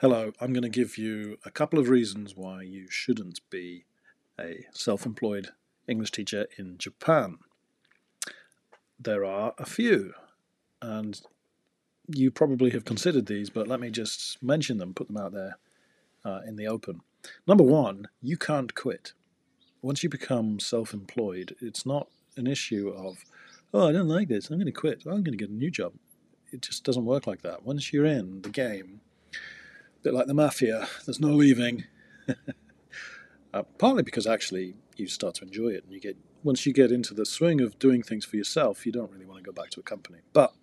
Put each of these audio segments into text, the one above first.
Hello, I'm going to give you a couple of reasons why you shouldn't be a self employed English teacher in Japan. There are a few, and you probably have considered these, but let me just mention them, put them out there uh, in the open. Number one, you can't quit. Once you become self employed, it's not an issue of, oh, I don't like this, I'm going to quit, I'm going to get a new job. It just doesn't work like that. Once you're in the game, bit like the mafia. There's no leaving. uh, partly because actually you start to enjoy it, and you get once you get into the swing of doing things for yourself, you don't really want to go back to a company. But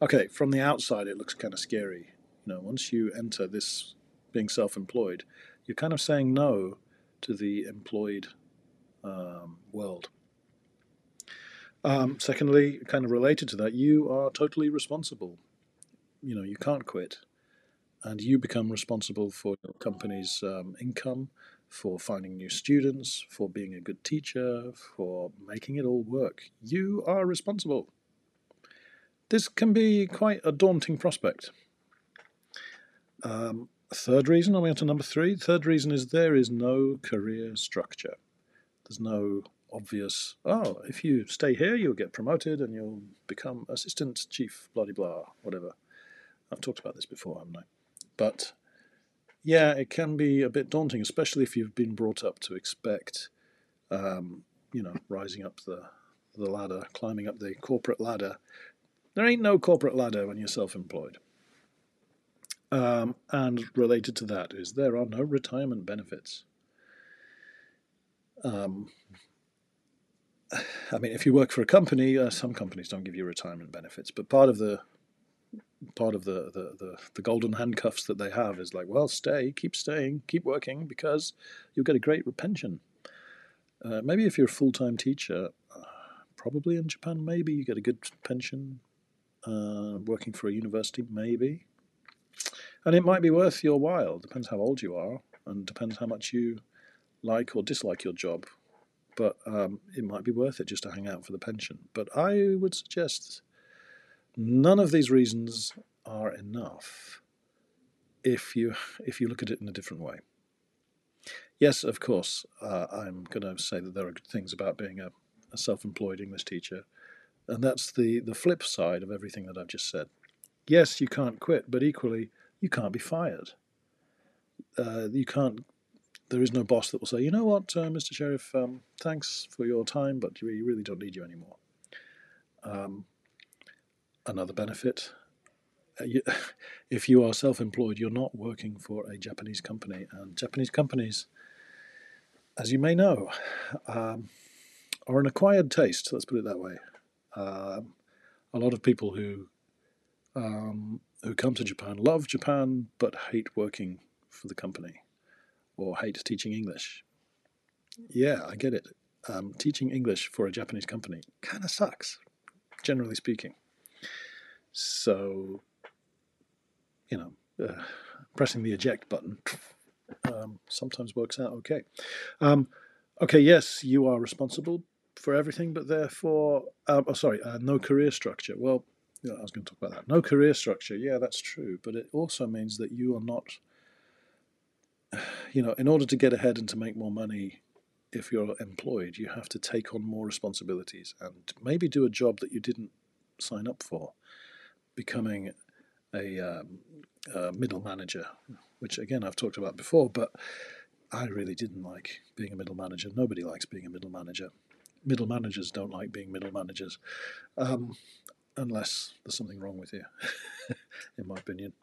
okay, from the outside, it looks kind of scary. You know, once you enter this being self-employed, you're kind of saying no to the employed um, world. Um, secondly, kind of related to that, you are totally responsible. You know, you can't quit and you become responsible for your company's um, income, for finding new students, for being a good teacher, for making it all work. You are responsible. This can be quite a daunting prospect. Um, third reason, I'm on to number three. Third reason is there is no career structure. There's no obvious, oh, if you stay here, you'll get promoted and you'll become assistant chief, blah, blah, blah, whatever. I've talked about this before, haven't I? But yeah, it can be a bit daunting, especially if you've been brought up to expect, um, you know, rising up the, the ladder, climbing up the corporate ladder. There ain't no corporate ladder when you're self employed. Um, and related to that is there are no retirement benefits. Um, I mean, if you work for a company, uh, some companies don't give you retirement benefits, but part of the part of the, the, the, the, golden handcuffs that they have is like, well, stay, keep staying, keep working because you'll get a great pension. Uh, maybe if you're a full time teacher, uh, probably in Japan, maybe you get a good pension. Uh, working for a university, maybe. And it might be worth your while. Depends how old you are, and depends how much you like or dislike your job. But um, it might be worth it just to hang out for the pension. But I would suggest None of these reasons are enough if you if you look at it in a different way. Yes, of course, uh, I'm going to say that there are good things about being a, a self-employed English teacher, and that's the the flip side of everything that I've just said. Yes, you can't quit, but equally, you can't be fired. Uh, you can't. There is no boss that will say, you know what, uh, Mr. Sheriff, um, thanks for your time, but we really don't need you anymore. Um, another benefit. Uh, if you are self employed, you're not working for a Japanese company. And Japanese companies, as you may know, um, are an acquired taste, let's put it that way. Um, a lot of people who um, who come to Japan love Japan but hate working for the company or hate teaching English. Yeah, I get it. Um, teaching English for a Japanese company kind of sucks, generally speaking. So, you know, uh, pressing the eject button um, sometimes works out okay. Um, okay, yes, you are responsible for everything, but therefore, um, oh, sorry, uh, no career structure. Well, I was going to talk about that. No career structure. Yeah, that's true, but it also means that you are not. You know, in order to get ahead and to make more money, if you're employed, you have to take on more responsibilities and maybe do a job that you didn't sign up for becoming a, um, a middle manager, which again I've talked about before, but I really didn't like being a middle manager. Nobody likes being a middle manager. Middle managers don't like being middle managers, um, unless there's something wrong with you, in my opinion.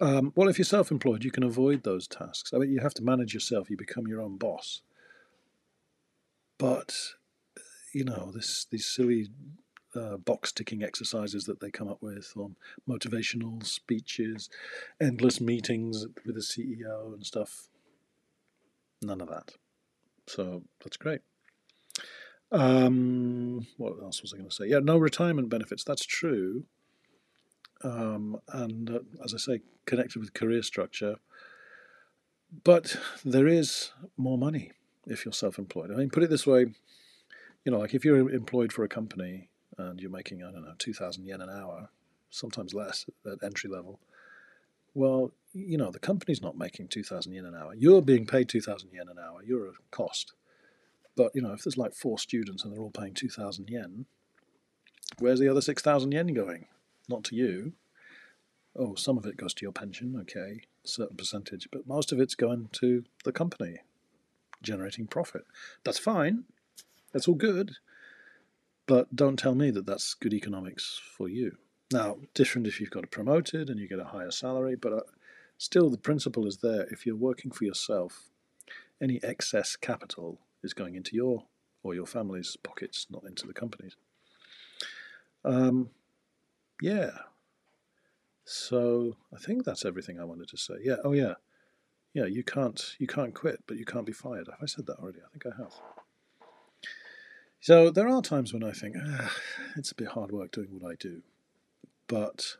Um, well, if you're self employed, you can avoid those tasks. I mean, you have to manage yourself, you become your own boss. But, you know, this these silly uh, box ticking exercises that they come up with, or motivational speeches, endless meetings with the CEO and stuff. None of that. So that's great. Um, what else was I going to say? Yeah, no retirement benefits. That's true. Um, and uh, as I say, connected with career structure. But there is more money if you're self employed. I mean, put it this way you know, like if you're employed for a company and you're making, I don't know, 2,000 yen an hour, sometimes less at entry level, Well, you know, the company's not making 2,000 yen an hour. You're being paid 2,000 yen an hour. You're a cost. But, you know, if there's like four students and they're all paying 2,000 yen, where's the other 6,000 yen going? Not to you. Oh, some of it goes to your pension, okay, a certain percentage, but most of it's going to the company, generating profit. That's fine. That's all good. But don't tell me that that's good economics for you. Now, different if you've got promoted and you get a higher salary, but uh, still the principle is there. If you're working for yourself, any excess capital is going into your or your family's pockets, not into the company's. Um, yeah. So I think that's everything I wanted to say. Yeah. Oh yeah. Yeah. You can't you can't quit, but you can't be fired. Have I said that already? I think I have. So there are times when I think ah, it's a bit hard work doing what I do, but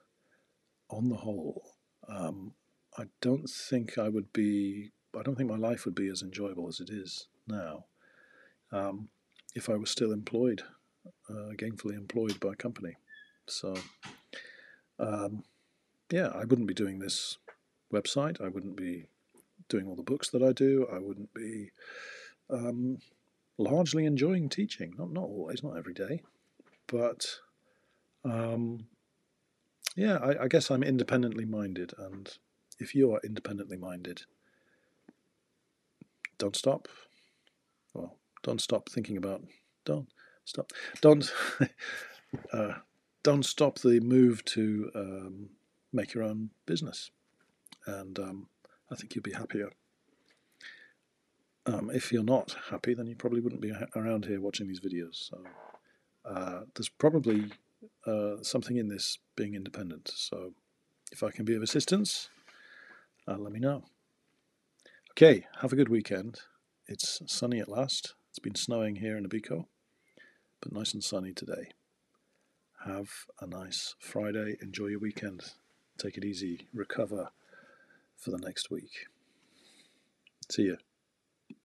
on the whole, um, I don't think I would be. I don't think my life would be as enjoyable as it is now um, if I was still employed, uh, gainfully employed by a company. So, um, yeah, I wouldn't be doing this website. I wouldn't be doing all the books that I do. I wouldn't be um, largely enjoying teaching. Not not always, not every day, but um, yeah, I, I guess I'm independently minded, and if you are independently minded, don't stop. Well, don't stop thinking about. Don't stop. Don't. uh, don't stop the move to um, make your own business, and um, I think you'll be happier. Um, if you're not happy, then you probably wouldn't be around here watching these videos. So uh, there's probably uh, something in this being independent. So if I can be of assistance, uh, let me know. Okay, have a good weekend. It's sunny at last. It's been snowing here in Ebiko, but nice and sunny today. Have a nice Friday. Enjoy your weekend. Take it easy. Recover for the next week. See you.